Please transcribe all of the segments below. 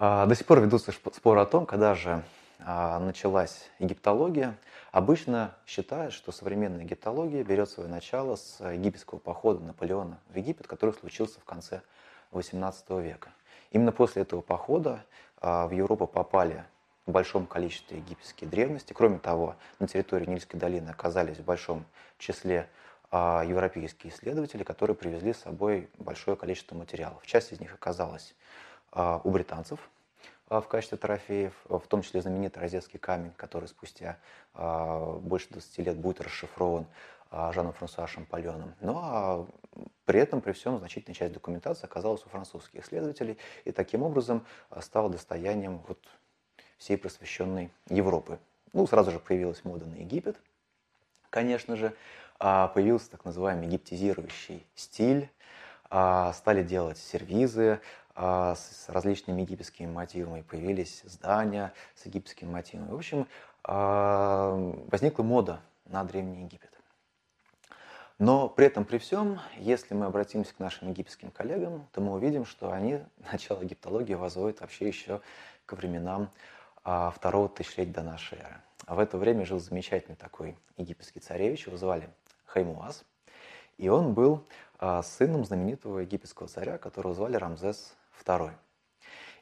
А, до сих пор ведутся споры о том, когда же а, началась египтология. Обычно считают, что современная египтология берет свое начало с египетского похода Наполеона в Египет, который случился в конце XVIII века. Именно после этого похода а, в Европу попали в большом количестве египетские древности. Кроме того, на территории Нильской долины оказались в большом числе европейские исследователи, которые привезли с собой большое количество материалов. Часть из них оказалась у британцев а, в качестве трофеев, в том числе знаменитый розетский камень, который спустя а, больше 20 лет будет расшифрован Жаном Франсуа Шампальоном. Но ну, а при этом, при всем, значительная часть документации оказалась у французских исследователей и таким образом стала достоянием вот всей просвещенной Европы. Ну, сразу же появилась мода на Египет, конечно же, появился так называемый египтизирующий стиль, стали делать сервизы, а, с различными египетскими мотивами, появились здания с египетскими мотивами. В общем, а, возникла мода на Древний Египет. Но при этом, при всем, если мы обратимся к нашим египетским коллегам, то мы увидим, что они начало египтологии возводят вообще еще к временам а, второго тысячелетия до нашей эры. А в это время жил замечательный такой египетский царевич, его звали Хаймуаз, и он был сыном знаменитого египетского царя, которого звали Рамзес Второй.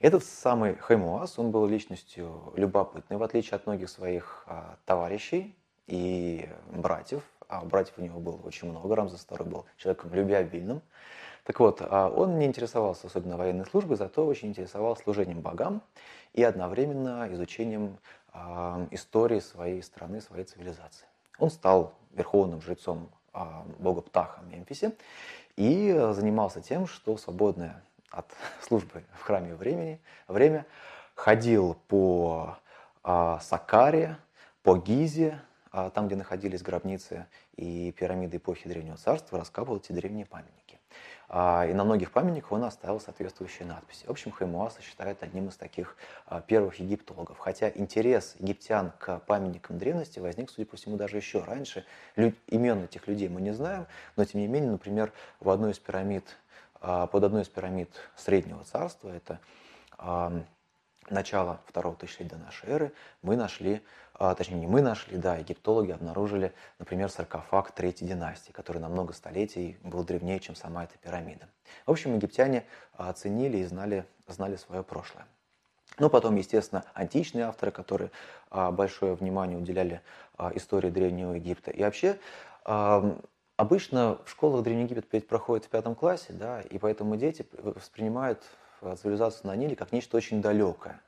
Этот самый Хаймуаз, он был личностью любопытной, в отличие от многих своих а, товарищей и братьев. А братьев у него было очень много, Рамзес II был человеком любвеобильным. Так вот, а, он не интересовался особенно военной службой, зато очень интересовался служением богам и одновременно изучением а, истории своей страны, своей цивилизации. Он стал верховным жрецом бога Птаха в Мемфисе и занимался тем, что свободное от службы в храме времени, время, ходил по а, Сакаре, по Гизе, а, там, где находились гробницы и пирамиды эпохи Древнего Царства, раскапывал эти древние памятники. А, и на многих памятниках он оставил соответствующие надписи. В общем, Хаймуаса считают одним из таких а, первых египтологов. Хотя интерес египтян к памятникам древности возник, судя по всему, даже еще раньше. Лю- имен этих людей мы не знаем, но тем не менее, например, в одной из пирамид под одной из пирамид Среднего Царства, это начало второго тысячелетия до нашей эры, мы нашли, а, точнее не мы нашли, да, египтологи обнаружили, например, саркофаг третьей династии, который на много столетий был древнее, чем сама эта пирамида. В общем, египтяне оценили и знали, знали свое прошлое. Ну, потом, естественно, античные авторы, которые а, большое внимание уделяли истории Древнего Египта. И вообще, Обычно в школах Древний Египет проходит в пятом классе, да, и поэтому дети воспринимают э, цивилизацию на Ниле как нечто очень далекое.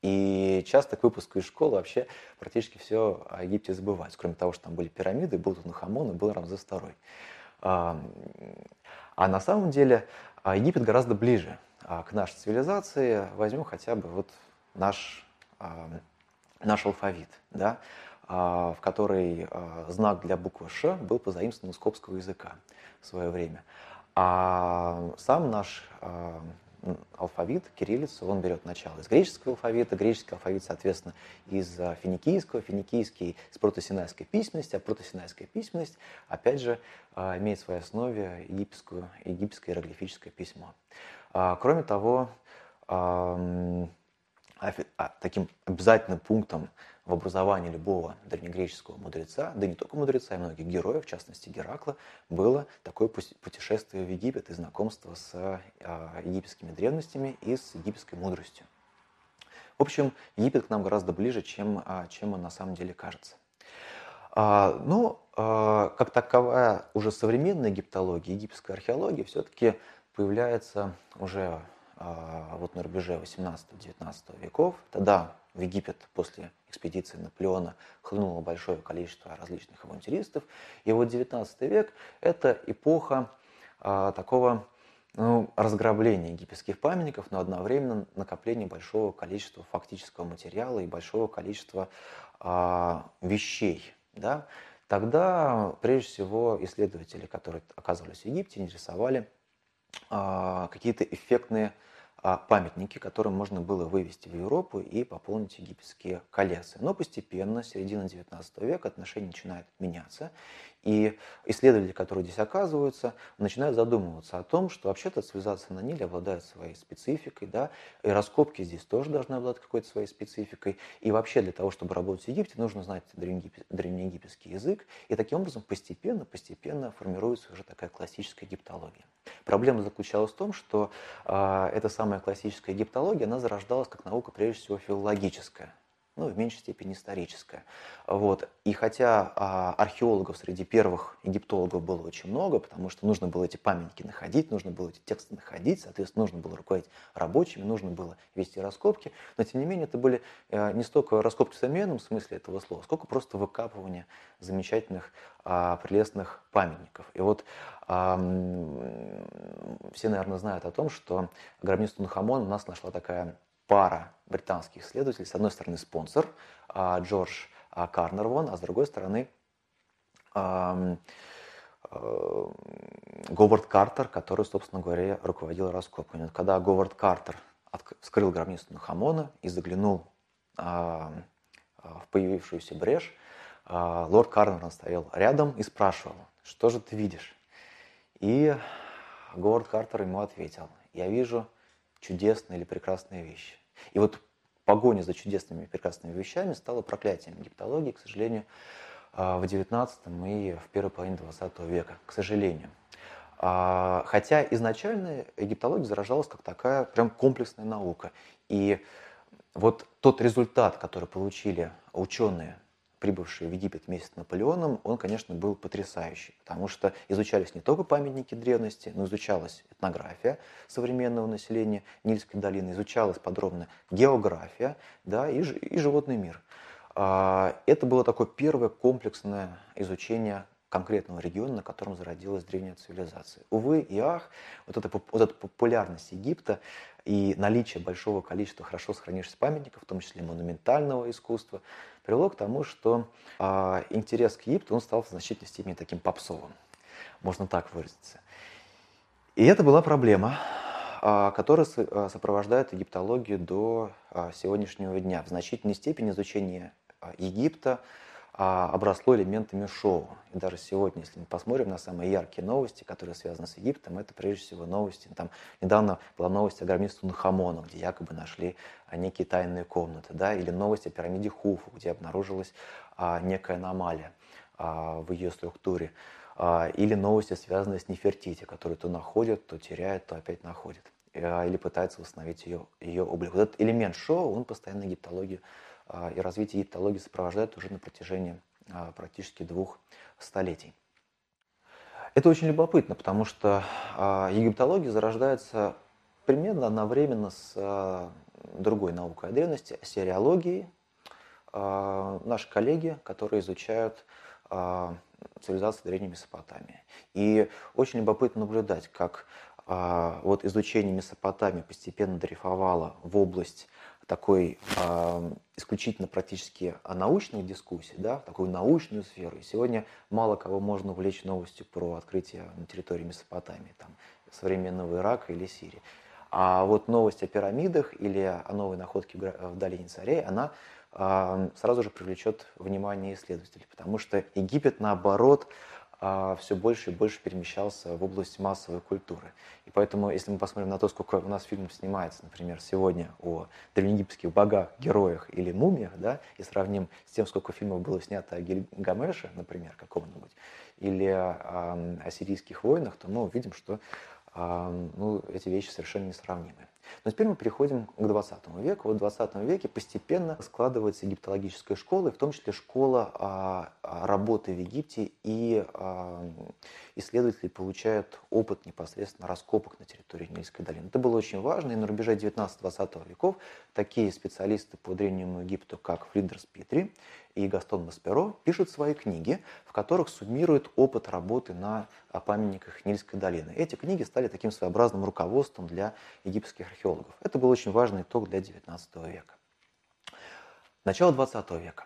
И часто к выпуску из школы вообще практически все о Египте забывают. Кроме того, что там были пирамиды, был Тутанхамон и был Рамзес II. А, а на самом деле а, Египет гораздо ближе а, к нашей цивилизации. Возьмем хотя бы вот наш, наш алфавит. Да? А, в которой а, знак для буквы «Ш» был позаимствован из скопского языка в свое время. А сам наш а, алфавит, кириллица, он берет начало из греческого алфавита, греческий алфавит, соответственно, из финикийского, финикийский из протосинайской письменности, а протосинайская письменность, опять же, имеет в своей основе египетскую, египетское иероглифическое письмо. Кроме того, таким обязательным пунктом в образовании любого древнегреческого мудреца, да не только мудреца, и многих героев, в частности Геракла, было такое путешествие в Египет и знакомство с а, египетскими древностями и с египетской мудростью. В общем, Египет к нам гораздо ближе, чем, а, чем он на самом деле кажется. А, но как таковая уже современная египтология, египетская археология все-таки появляется уже вот на рубеже 18-19 веков. Тогда в Египет после экспедиции Наполеона хлынуло большое количество различных авантюристов. И вот 19 век – это эпоха а, такого ну, разграбления египетских памятников, но одновременно накопления большого количества фактического материала и большого количества а, вещей. Да? Тогда, прежде всего, исследователи, которые оказывались в Египте, интересовали а, какие-то эффектные памятники, которые можно было вывести в Европу и пополнить египетские коллекции. Но постепенно, с XIX века, отношения начинают меняться, И исследователи, которые здесь оказываются, начинают задумываться о том, что вообще-то цивилизация на Ниле обладает своей спецификой, да, и раскопки здесь тоже должны обладать какой-то своей спецификой. И вообще для того, чтобы работать в Египте, нужно знать древнеегипетский язык. И таким образом постепенно, постепенно формируется уже такая классическая египтология. Проблема заключалась в том, что э, эта самая классическая египтология, она зарождалась как наука прежде всего филологическая ну, в меньшей степени историческая. Вот. И хотя а, археологов среди первых египтологов было очень много, потому что нужно было эти памятники находить, нужно было эти тексты находить, соответственно, нужно было руководить рабочими, нужно было вести раскопки, но тем не менее это были а, не столько раскопки в современном смысле этого слова, сколько просто выкапывание замечательных, а, прелестных памятников. И вот а, все, наверное, знают о том, что гробницу Тунхамон у нас нашла такая пара британских исследователей. С одной стороны спонсор а, Джордж а, Карнервон, а с другой стороны а, Говард Картер, который, собственно говоря, руководил раскопками. Когда Говард Картер вскрыл гробницу Нахамона и заглянул в появившуюся брешь, лорд Карнер стоял рядом и спрашивал, что же ты видишь? И Говард Картер ему ответил, я вижу чудесные или прекрасные вещи. И вот погоня за чудесными и прекрасными вещами стала проклятием египтологии, к сожалению, а, в XIX и в первой половине XX века, к сожалению. А, хотя изначально египтология заражалась как такая прям комплексная наука. И вот тот результат, который получили ученые прибывший в Египет вместе с Наполеоном, он, конечно, был потрясающий, потому что изучались не только памятники древности, но изучалась этнография современного населения Нильской долины, изучалась подробно география да, и, и животный мир. А, это было такое первое комплексное изучение конкретного региона, на котором зародилась древняя цивилизация. Увы и ах, вот эта, вот эта популярность Египта и наличие большого количества хорошо сохранившихся памятников, в том числе монументального искусства, привело к тому, что э, интерес к Египту он стал в значительной степени таким попсовым, можно так выразиться. И это была проблема, э, которая э, сопровождает египтологию до э, сегодняшнего дня. В значительной степени изучение Египта а, обросло элементами шоу. И даже сегодня, если мы посмотрим на самые яркие новости, которые связаны с Египтом, это прежде всего новости. Там недавно была новость о гробнице Тунхамона, где якобы нашли а, некие тайные комнаты, да, или новость о пирамиде Хуфу, где обнаружилась а, некая аномалия а, в ее структуре, а, или новости, связанные с Нефертити, которые то находят, то теряют, то опять находят, а, или пытаются восстановить ее, ее облик. Вот этот элемент шоу, он постоянно египтологию а, и развитие египтологии сопровождает уже на протяжении а, практически двух столетий. Это очень любопытно, потому что а, египтология зарождается примерно одновременно с другой наукой о древности, сериологией. Наши коллеги, которые изучают цивилизацию Древней Месопотамии. И очень любопытно наблюдать, как вот изучение Месопотамии постепенно дрейфовало в область такой э, исключительно практически научной дискуссии, да, в такую научную сферу. И сегодня мало кого можно увлечь новостью про открытие на территории Месопотамии, там, современного Ирака или Сирии. А вот новость о пирамидах или о новой находке в долине царей, она э, сразу же привлечет внимание исследователей, потому что Египет, наоборот, а, все больше и больше перемещался в область массовой культуры. И поэтому, если мы посмотрим на то, сколько у нас фильмов снимается, например, сегодня о древнеегипетских богах, героях или мумиях, да, и сравним с тем, сколько фильмов было снято о Гильгамеше, например, каком-нибудь, или о, о сирийских войнах, то мы увидим, что ну, эти вещи совершенно несравнимы. Но теперь мы переходим к 20 веку. Вот в 20 веке постепенно складывается египтологическая школа, в том числе школа а, а, работы в Египте, и а, исследователи получают опыт непосредственно раскопок на территории Нильской долины. Это было очень важно, и на рубеже 19-20 веков такие специалисты по Древнему Египту, как Флидерс Питри и Гастон Масперо, пишут свои книги, в которых суммируют опыт работы на памятниках Нильской долины. Эти книги стали таким своеобразным руководством для египетских археологов. Это был очень важный итог для XIX века. Начало XX века.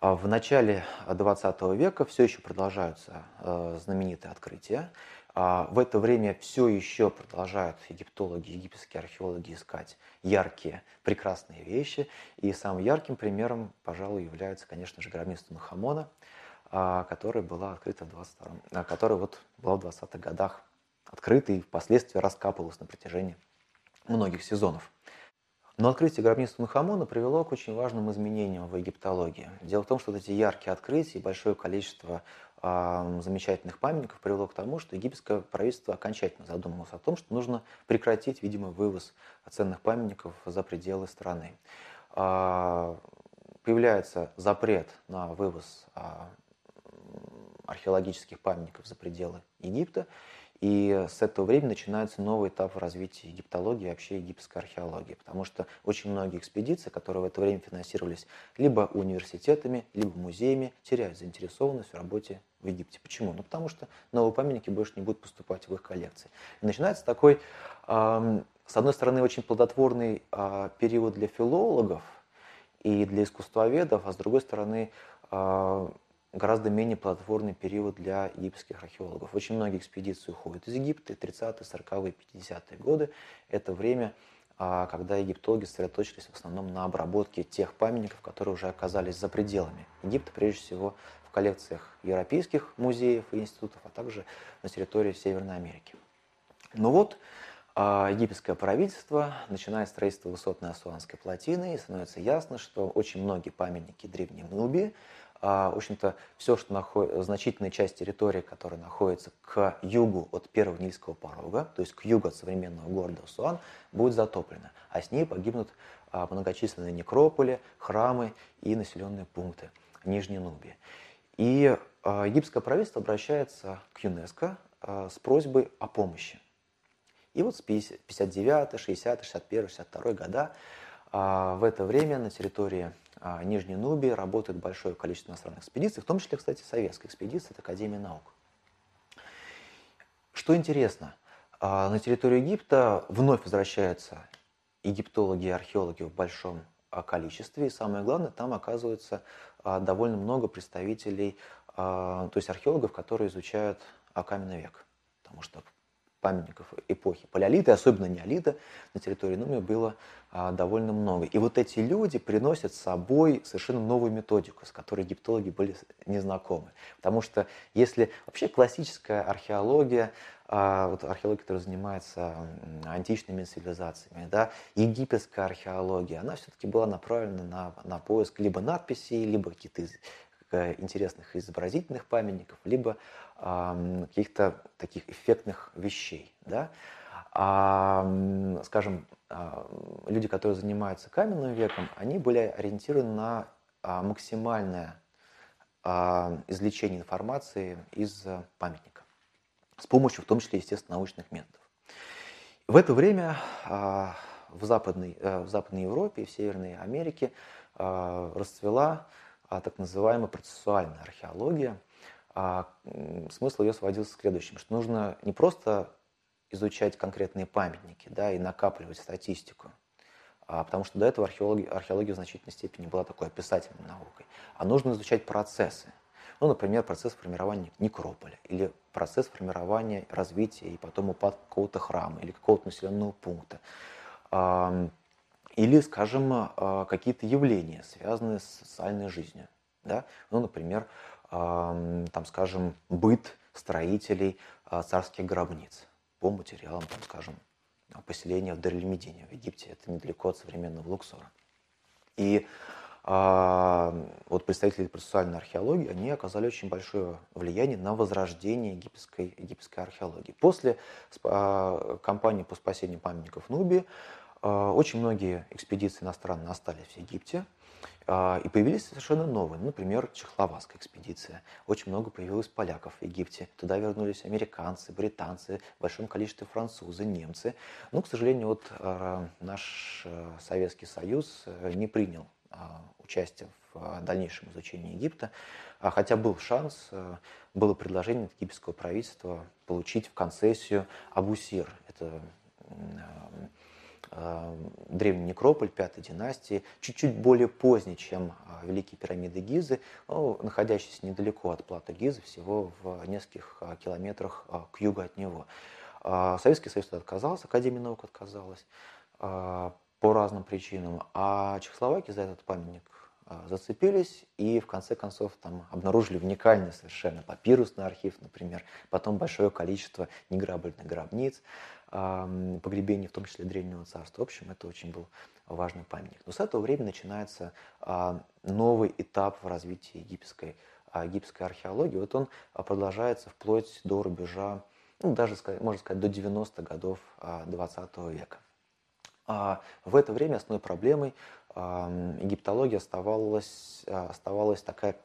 А в начале XX века все еще продолжаются э, знаменитые открытия. А в это время все еще продолжают египтологи, египетские археологи искать яркие, прекрасные вещи. И самым ярким примером, пожалуй, является, конечно же, гробница Тунхамона, которая была открыта в 22 которая вот была в 20-х годах открыта и впоследствии раскапывалась на протяжении многих сезонов. Но открытие гробницы Тутанхамона привело к очень важным изменениям в египтологии. Дело в том, что вот эти яркие открытия и большое количество замечательных памятников привело к тому, что египетское правительство окончательно задумалось о том, что нужно прекратить, видимо, вывоз ценных памятников за пределы страны. Э, появляется запрет на вывоз э, археологических памятников за пределы Египта, и с этого времени начинается новый этап в развитии египтологии и вообще египетской археологии, потому что очень многие экспедиции, которые в это время финансировались либо университетами, либо музеями, теряют заинтересованность в работе в Египте. Почему? Ну, потому что новые памятники больше не будут поступать в их коллекции. И начинается такой, с одной стороны, очень плодотворный э, период для филологов и для искусствоведов, а с другой стороны, э, гораздо менее плодотворный период для египетских археологов. Очень многие экспедиции уходят из Египта, 30-е, 40-е, 50-е годы. Это время, а, когда египтологи сосредоточились в основном на обработке тех памятников, которые уже оказались за пределами Египта, прежде всего в коллекциях европейских музеев и институтов, а также на территории Северной Америки. Но вот а, египетское правительство начинает строительство высотной Асуанской плотины, и становится ясно, что очень многие памятники Древней Нубии в общем-то, все, что находится, значительная часть территории, которая находится к югу от первого Нильского порога, то есть к югу от современного города Суан, будет затоплена, а с ней погибнут а, многочисленные некрополи, храмы и населенные пункты Нижней Нубии. И а, египетское правительство обращается к ЮНЕСКО с просьбой о помощи. И вот с 59, 60, 61, 62 года в это время на территории а, Нижней Нубии работает большое количество иностранных экспедиций, в том числе, кстати, советская экспедиция от Академии наук. Что интересно, а, на территорию Египта вновь возвращаются египтологи и археологи в большом а, количестве, и самое главное, там оказывается довольно много представителей, то есть археологов, которые изучают каменный век, потому что памятников эпохи палеолита, особенно неолита, на территории Нумии было а, довольно много. И вот эти люди приносят с собой совершенно новую методику, с которой египтологи были незнакомы. Потому что если вообще классическая археология, а, вот археология, которая занимается античными цивилизациями, да, египетская археология, она все-таки была направлена на, на поиск либо надписей, либо каких-то интересных изобразительных памятников, либо э, каких-то таких эффектных вещей. Да? А, скажем, э, люди, которые занимаются каменным веком, они были ориентированы на э, максимальное э, извлечение информации из памятника с помощью, в том числе, естественно, научных методов. В это время в Западной, в Западной Европе и в Северной Америке расцвела а, так называемая процессуальная археология. А, смысл ее сводился к следующему, что нужно не просто изучать конкретные памятники да, и накапливать статистику, а, потому что до этого археология, археология в значительной степени была такой описательной наукой, а нужно изучать процессы. Ну, например, процесс формирования некрополя или процесс формирования, развития и потом упадка какого-то храма или какого-то населенного пункта или, скажем, а, какие-то явления, связанные с социальной жизнью. Да? Ну, например, там, скажем, быт строителей а, царских гробниц по материалам, там, скажем, поселения в Дарлимедине в Египте. Это недалеко от современного Луксора. И а, вот представители процессуальной археологии, они оказали очень большое влияние на возрождение египетской, египетской археологии. После кампании по спасению памятников Нубии очень многие экспедиции иностранные остались в Египте, а, и появились совершенно новые. Например, чехословацкая экспедиция. Очень много появилось поляков в Египте. Туда вернулись американцы, британцы, в большом количестве французы, немцы. Но, к сожалению, вот а, наш Советский Союз э, не принял участие в дальнейшем изучении Египта. Хотя был шанс, э, было предложение от египетского правительства получить в концессию Абусир. Это Э, древний некрополь пятой династии, чуть-чуть более поздний, чем э, Великие пирамиды Гизы, находящийся недалеко от плато Гизы, всего в нескольких э, километрах к югу от него. Советский Союз отказался, Академия наук отказалась по разным причинам, а Чехословакия за этот памятник зацепились и в конце концов там обнаружили уникальный совершенно папирусный архив, например, потом большое количество неграбельных гробниц, погребений, в том числе Древнего Царства. В общем, это очень был важный памятник. Но с этого времени начинается а, новый этап в развитии египетской, египетской археологии. Вот он продолжается вплоть до рубежа, ну, даже, можно сказать, до 90-х годов 20 века. В это время основной проблемой египтологии оставалась, оставалась такая,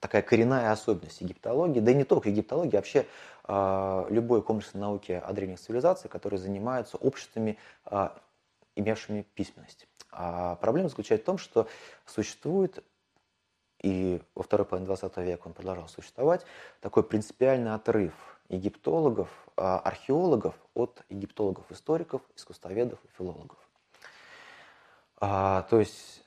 такая коренная особенность египтологии, да и не только египтологии, а вообще любой комплексной науки о древних цивилизациях, которые занимаются обществами, имевшими письменность. А проблема заключается в том, что существует, и во второй половине 20 века он продолжал существовать, такой принципиальный отрыв египтологов, археологов от египтологов-историков, искусствоведов и филологов. А, то есть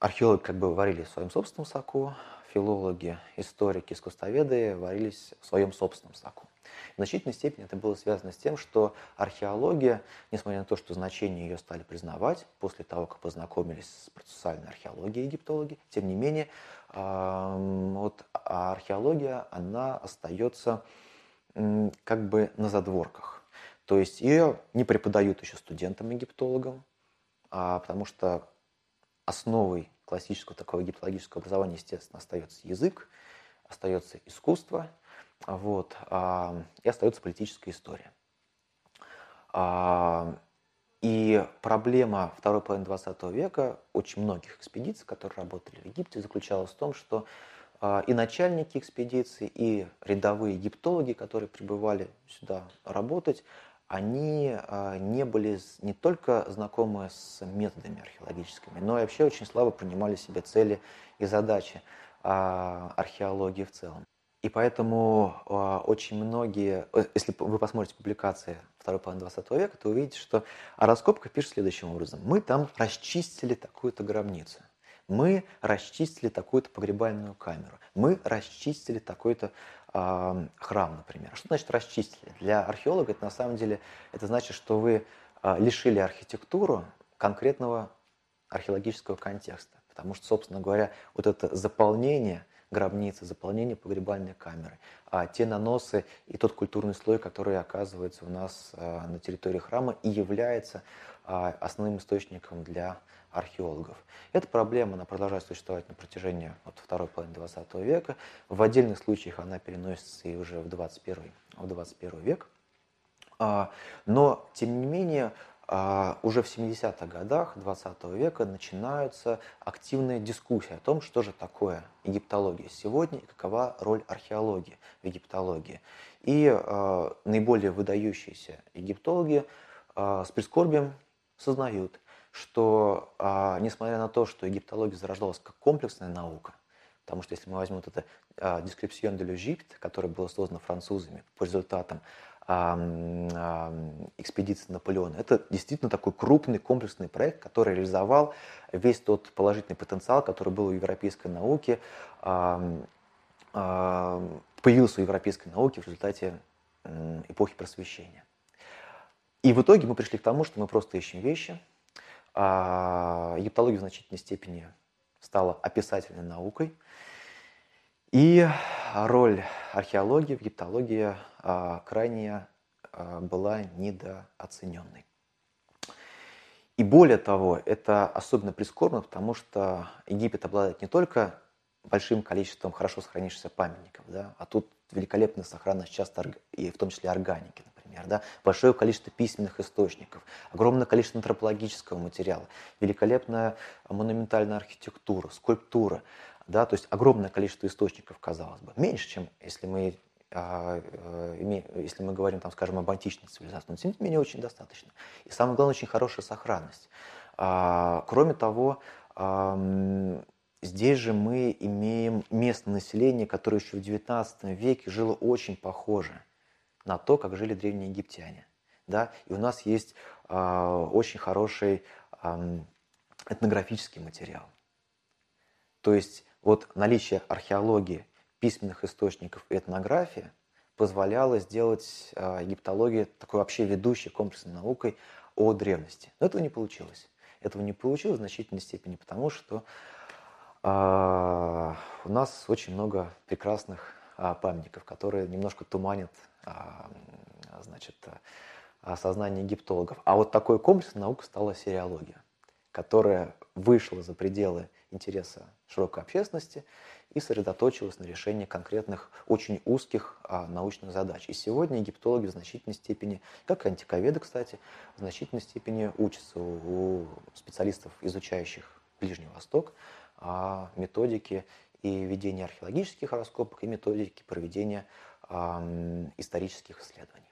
археологи как бы варили в своем собственном соку, филологи, историки, искусствоведы варились в своем собственном соку. В значительной степени это было связано с тем, что археология, несмотря на то, что значение ее стали признавать после того, как познакомились с процессуальной археологией египтологи, тем не менее, вот археология, она остается как бы на задворках. То есть ее не преподают еще студентам-египтологам, а, потому что основой классического такого египтологического образования, естественно, остается язык, остается искусство, вот, а, и остается политическая история. А, и проблема второй половины 20 века очень многих экспедиций, которые работали в Египте, заключалась в том, что и начальники экспедиции, и рядовые египтологи, которые прибывали сюда работать, они а, не были не только знакомы с методами археологическими, но и вообще очень слабо понимали себе цели и задачи а, археологии в целом. И поэтому а, очень многие, э, если вы посмотрите публикации второй половины 20 века, то увидите, что о раскопках пишет следующим образом. Мы там расчистили такую-то гробницу. Мы расчистили такую-то погребальную камеру. Мы расчистили такой-то храм, например. Что значит расчистили? Для археолога это на самом деле это значит, что вы а, лишили архитектуру конкретного археологического контекста. Потому что, собственно говоря, вот это заполнение гробницы, заполнение погребальной камеры, а те наносы и тот культурный слой, который оказывается у нас а, на территории храма и является а, основным источником для археологов. Эта проблема она продолжает существовать на протяжении вот, второй половины 20 века. В отдельных случаях она переносится и уже в 21, в 21 век. А, но, тем не менее, а, уже в 70-х годах 20 века начинаются активные дискуссии о том, что же такое египтология сегодня и какова роль археологии в египтологии. И э, наиболее выдающиеся египтологи э, с прискорбием сознают, что, а, несмотря на то, что египтология зарождалась как комплексная наука, потому что если мы возьмем вот это а, «Description de l'Egypte», которое было создано французами по результатам а, а, экспедиции Наполеона, это действительно такой крупный комплексный проект, который реализовал весь тот положительный потенциал, который был у европейской науки, появился у европейской науки в результате эпохи просвещения. И в итоге мы пришли к тому, что мы просто ищем вещи – а египтология в значительной степени стала описательной наукой. И роль археологии в египтологии а, крайне а, была недооцененной. И более того, это особенно прискорбно, потому что Египет обладает не только большим количеством хорошо сохранившихся памятников, да, а тут великолепная сохранность часто, и в том числе органики, например, да, большое количество письменных источников, огромное количество антропологического материала, великолепная монументальная архитектура, скульптура, да, то есть огромное количество источников, казалось бы, меньше, чем если мы а, э, если мы говорим, там, скажем, об античной цивилизации, но тем не менее очень достаточно. И самое главное, очень хорошая сохранность. А, кроме того, здесь же мы имеем местное население, которое еще в XIX веке жило очень похоже на то, как жили древние египтяне. Да? И у нас есть э, очень хороший этнографический материал. То есть вот наличие археологии, письменных источников и этнографии позволяло сделать э, египтологию такой вообще ведущей комплексной наукой о древности. Но этого не получилось. Этого не получилось в значительной степени потому, что А, у нас очень много прекрасных а, памятников, которые немножко туманят а, значит, сознание египтологов. А вот такой комплекс наук стала сериология, которая вышла за пределы интереса широкой общественности и сосредоточилась на решении конкретных, очень узких а, научных задач. И сегодня египтологи в значительной степени, как и антиковеды, кстати, в значительной степени учатся у, у специалистов, изучающих Ближний Восток, а, методики и ведения археологических раскопок, и методики проведения а, исторических исследований.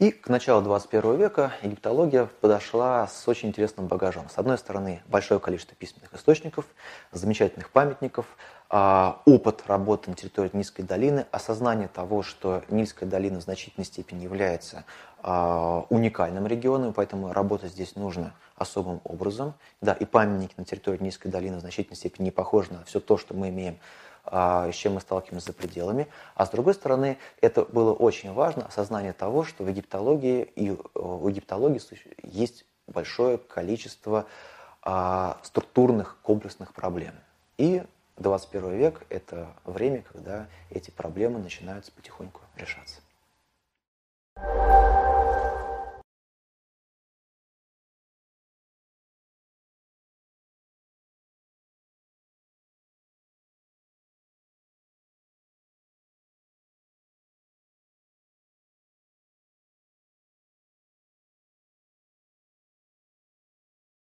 И к началу 21 века египтология подошла с очень интересным багажом. С одной стороны, большое количество письменных источников, замечательных памятников, а, опыт работы на территории Нильской долины, осознание того, что Нильская долина в значительной степени является а, уникальным регионом, поэтому работать здесь нужно особым образом. Да, и памятники на территории Нильской долины в значительной степени не похожи на все то, что мы имеем с чем мы сталкиваемся за пределами. А с другой стороны, это было очень важно, осознание того, что в египтологии и э, у египтологии есть большое количество а, структурных комплексных проблем. И 21 век – это время, когда эти проблемы начинают потихоньку решаться.